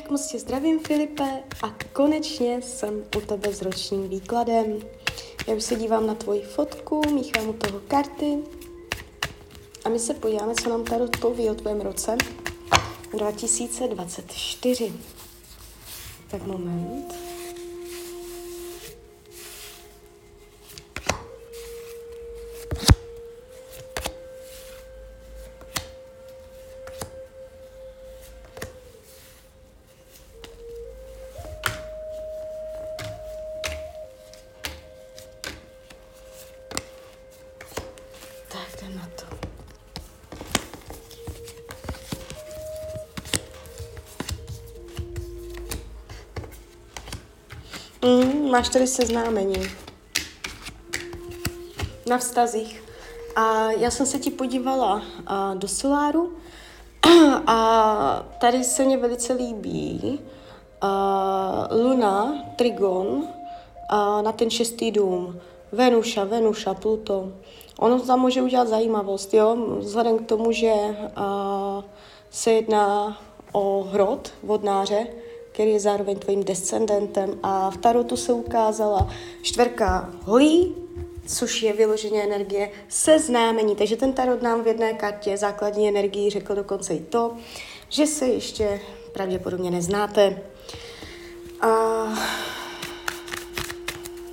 Tak moc tě zdravím, Filipe, a konečně jsem u tebe s ročním výkladem. Já už se dívám na tvoji fotku, míchám u toho karty a my se podíváme, co nám Tarot poví o tvém roce 2024. Tak moment. Mm, máš tady seznámení na vztazích. A já jsem se ti podívala a, do soláru a tady se mě velice líbí a, Luna, Trigon a, na ten šestý dům. Venuša, Venuša, Pluto. Ono tam může udělat zajímavost, jo, vzhledem k tomu, že a, se jedná o hrot vodnáře, který je zároveň tvým descendentem a v Tarotu se ukázala čtvrka holí, což je vyloženě energie seznámení. Takže ten tarot nám v jedné kartě základní energii řekl dokonce i to, že se ještě pravděpodobně neznáte. A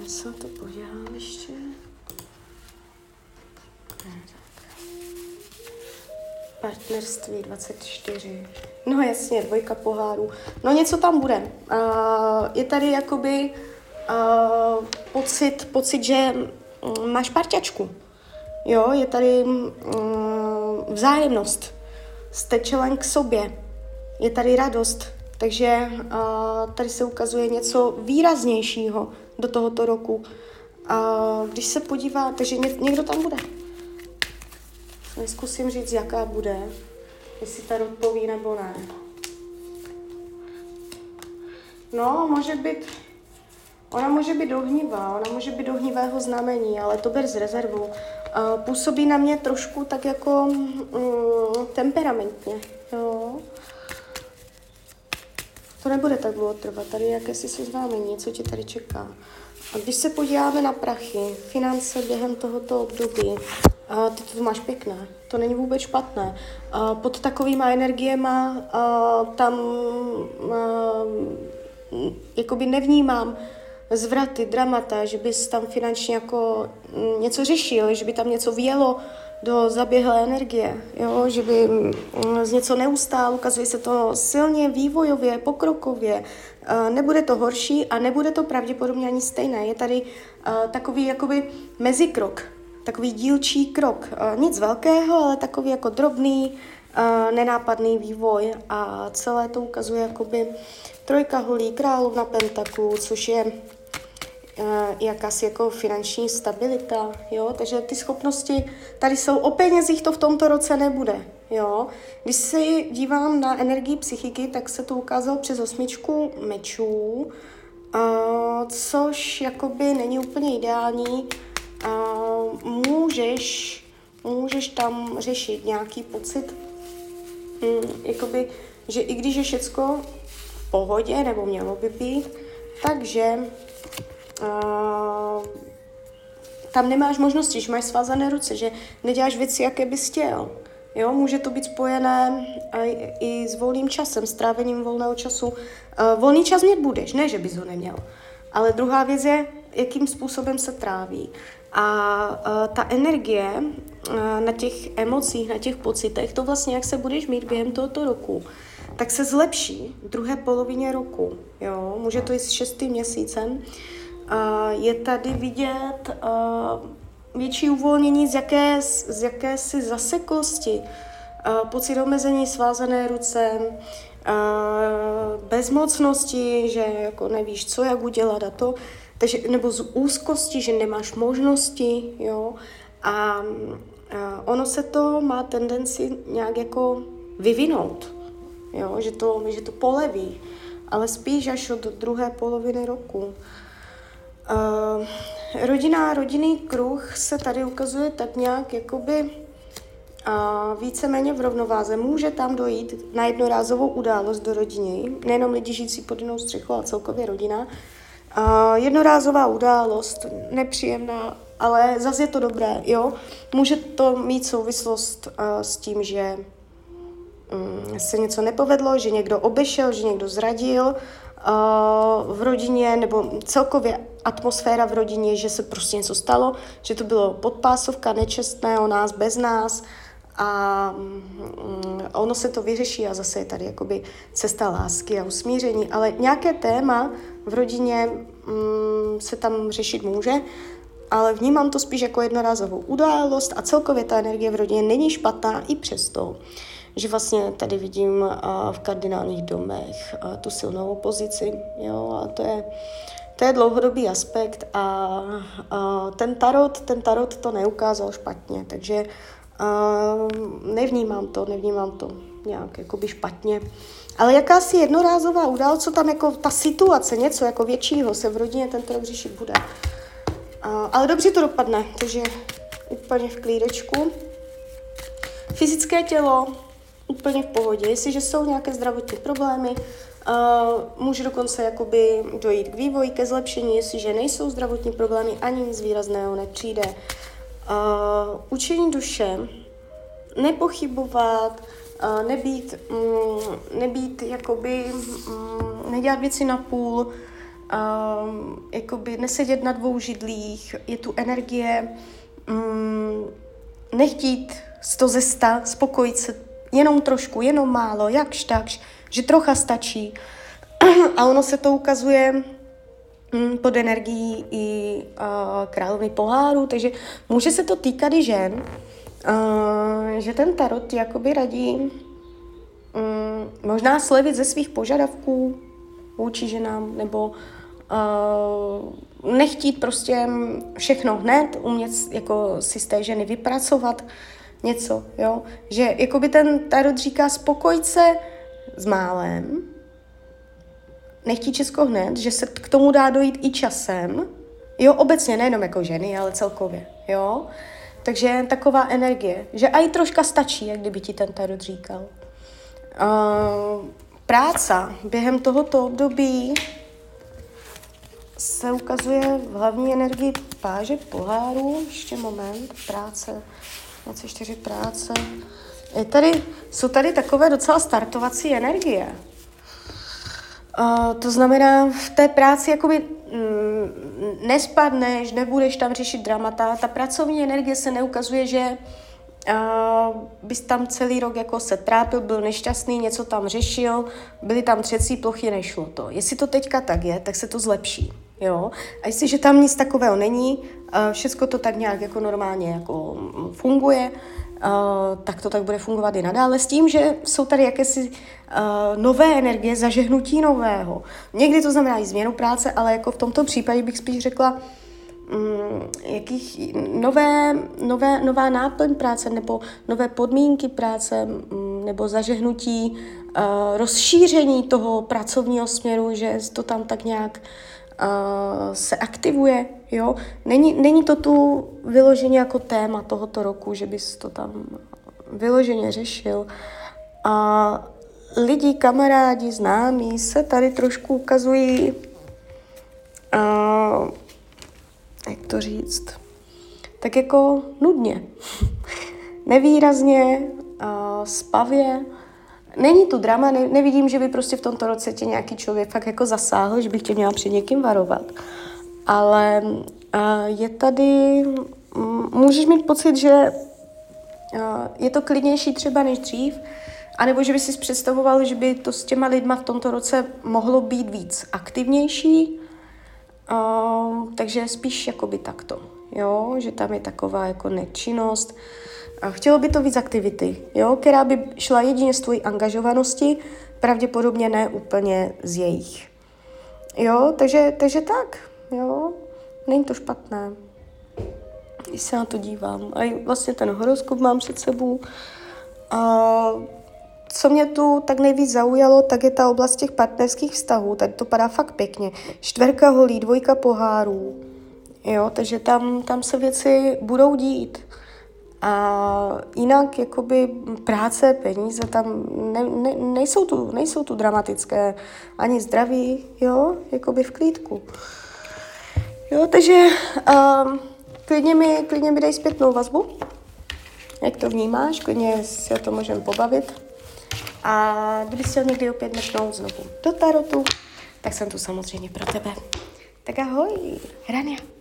co to podívám ještě? Partnerství 24. No jasně, dvojka pohárů. No něco tam bude. Uh, je tady jakoby uh, pocit, pocit, že um, máš parťačku. Jo, je tady um, vzájemnost. Jste čelen k sobě. Je tady radost. Takže uh, tady se ukazuje něco výraznějšího do tohoto roku. Uh, když se podívá, takže ně, někdo tam bude. Zkusím říct, jaká bude jestli ta odpoví nebo ne. No, může být, ona může být dohnivá, ona může být dohnivého znamení, ale to ber z rezervu. Uh, působí na mě trošku tak jako um, temperamentně, jo. To nebude tak dlouho trvat, tady jakési seznámení, co tě tady čeká. A když se podíváme na prachy, finance během tohoto období, a ty to máš pěkné, to není vůbec špatné. A pod takovýma energiema a tam a, jakoby nevnímám zvraty, dramata, že bys tam finančně jako mm, něco řešil, že by tam něco vělo do zaběhlé energie, jo? že by mm, z něco neustál, ukazuje se to silně, vývojově, pokrokově, nebude to horší a nebude to pravděpodobně ani stejné. Je tady takový jakoby mezikrok, takový dílčí krok. Nic velkého, ale takový jako drobný, nenápadný vývoj a celé to ukazuje jakoby trojka holí, královna pentaků, což je jakási jako finanční stabilita, jo, takže ty schopnosti tady jsou, o penězích to v tomto roce nebude, jo. Když se dívám na energii psychiky, tak se to ukázalo přes osmičku mečů, což jakoby není úplně ideální, můžeš, můžeš tam řešit nějaký pocit, hm, jakoby, že i když je všecko v pohodě, nebo mělo by být, takže uh, tam nemáš možnosti, že máš svázané ruce, že neděláš věci, jaké bys chtěl. Jo, může to být spojené i s volným časem, strávením volného času. Volný čas mít budeš, ne, že bys ho neměl. Ale druhá věc je, jakým způsobem se tráví. A uh, ta energie uh, na těch emocích, na těch pocitech, to vlastně, jak se budeš mít během tohoto roku, tak se zlepší v druhé polovině roku. Jo? Může to jít s šestým měsícem. Uh, je tady vidět větší uvolnění z, jaké, z jakési zaseklosti, uh, pocit omezení svázané ruce, bezmocnosti, že jako nevíš, co, jak udělat a to. Takže, nebo z úzkosti, že nemáš možnosti, jo. A, a ono se to má tendenci nějak jako vyvinout, jo, že to, že to poleví, ale spíš až od druhé poloviny roku. Uh, rodina, rodinný kruh se tady ukazuje tak nějak jakoby a víceméně v rovnováze. Může tam dojít na jednorázovou událost do rodiny, nejenom lidi žijící pod jinou střechou, ale celkově rodina. Jednorázová událost, nepříjemná, ale zase je to dobré, jo. Může to mít souvislost uh, s tím, že um, se něco nepovedlo, že někdo obešel, že někdo zradil uh, v rodině, nebo celkově atmosféra v rodině, že se prostě něco stalo, že to bylo podpásovka, nečestné o nás, bez nás, a mm, ono se to vyřeší a zase je tady jakoby cesta lásky a usmíření, ale nějaké téma v rodině mm, se tam řešit může, ale vnímám to spíš jako jednorázovou událost a celkově ta energie v rodině není špatná i přesto, že vlastně tady vidím v kardinálních domech tu silnou opozici, jo, a to je, to je dlouhodobý aspekt a, a ten tarot, ten tarot to neukázal špatně, takže Uh, nevnímám to, nevnímám to nějak jakoby špatně. Ale jakási jednorázová událost, co tam jako ta situace, něco jako většího se v rodině tento rok řešit bude. Uh, ale dobře to dopadne, takže úplně v klídečku. Fyzické tělo úplně v pohodě. Jestliže jsou nějaké zdravotní problémy, uh, může dokonce jakoby dojít k vývoji, ke zlepšení, jestliže nejsou zdravotní problémy, ani nic výrazného nepřijde. Uh, učení duše, nepochybovat, uh, nebýt, um, nebýt jakoby, um, nedělat věci na půl, um, jakoby nesedět na dvou židlích, je tu energie, um, nechtít sto ze sta, spokojit se jenom trošku, jenom málo, jakž takž, že trocha stačí. A ono se to ukazuje pod energií i uh, královny poháru, takže může se to týkat i žen, uh, že ten tarot jakoby radí um, možná slevit ze svých požadavků vůči ženám, nebo uh, nechtít prostě všechno hned, umět jako si z té ženy vypracovat něco, jo, že jakoby ten tarot říká spokojit se s málem, nechtí Česko hned, že se k tomu dá dojít i časem, jo, obecně, nejenom jako ženy, ale celkově, jo. Takže taková energie, že i troška stačí, jak kdyby ti ten tarot říkal. Uh, práce během tohoto období se ukazuje v hlavní energii páže poháru. Ještě moment, práce, 24 práce. Je tady, jsou tady takové docela startovací energie. To znamená, v té práci jakoby mm, nespadneš, nebudeš tam řešit dramata. Ta pracovní energie se neukazuje, že uh, bys tam celý rok jako se trápil, byl nešťastný, něco tam řešil, byly tam třecí plochy, nešlo to. Jestli to teďka tak je, tak se to zlepší. Jo? A jestliže tam nic takového není, uh, všechno to tak nějak jako normálně jako funguje, Tak to tak bude fungovat i nadále, s tím, že jsou tady jakési uh, nové energie, zažehnutí nového. Někdy to znamená i změnu práce, ale jako v tomto případě bych spíš řekla, um, jakých nové, nové, nová náplň práce nebo nové podmínky práce um, nebo zažehnutí, uh, rozšíření toho pracovního směru, že to tam tak nějak se aktivuje, jo. Není, není to tu vyloženě jako téma tohoto roku, že bys to tam vyloženě řešil. A lidi, kamarádi, známí se tady trošku ukazují, uh, jak to říct, tak jako nudně, nevýrazně, uh, spavě, Není tu drama, ne, nevidím, že by prostě v tomto roce tě nějaký člověk fakt jako zasáhl, že bych tě měla před někým varovat. Ale je tady, můžeš mít pocit, že je to klidnější třeba než dřív, anebo že by si představoval, že by to s těma lidma v tomto roce mohlo být víc aktivnější, takže spíš jakoby takto, jo, že tam je taková jako nečinnost, a chtělo by to víc aktivity, jo, která by šla jedině z tvojí angažovanosti, pravděpodobně ne úplně z jejich. Jo, takže, takže tak, jo, není to špatné, když se na to dívám. A vlastně ten horoskop mám před sebou. A co mě tu tak nejvíc zaujalo, tak je ta oblast těch partnerských vztahů. Tady to padá fakt pěkně. Čtverka holí, dvojka pohárů. Jo, takže tam, tam se věci budou dít A jinak jakoby práce, peníze tam ne, ne, nejsou, tu, nejsou tu dramatické, ani zdraví, jo, jakoby v klídku. Jo, takže um, klidně, mi, klidně mi dej zpětnou vazbu, jak to vnímáš, klidně si o tom můžeme pobavit. A kdyby chtěl někdy opět mrknout znovu do tarotu, tak jsem tu samozřejmě pro tebe. Tak ahoj, Rania.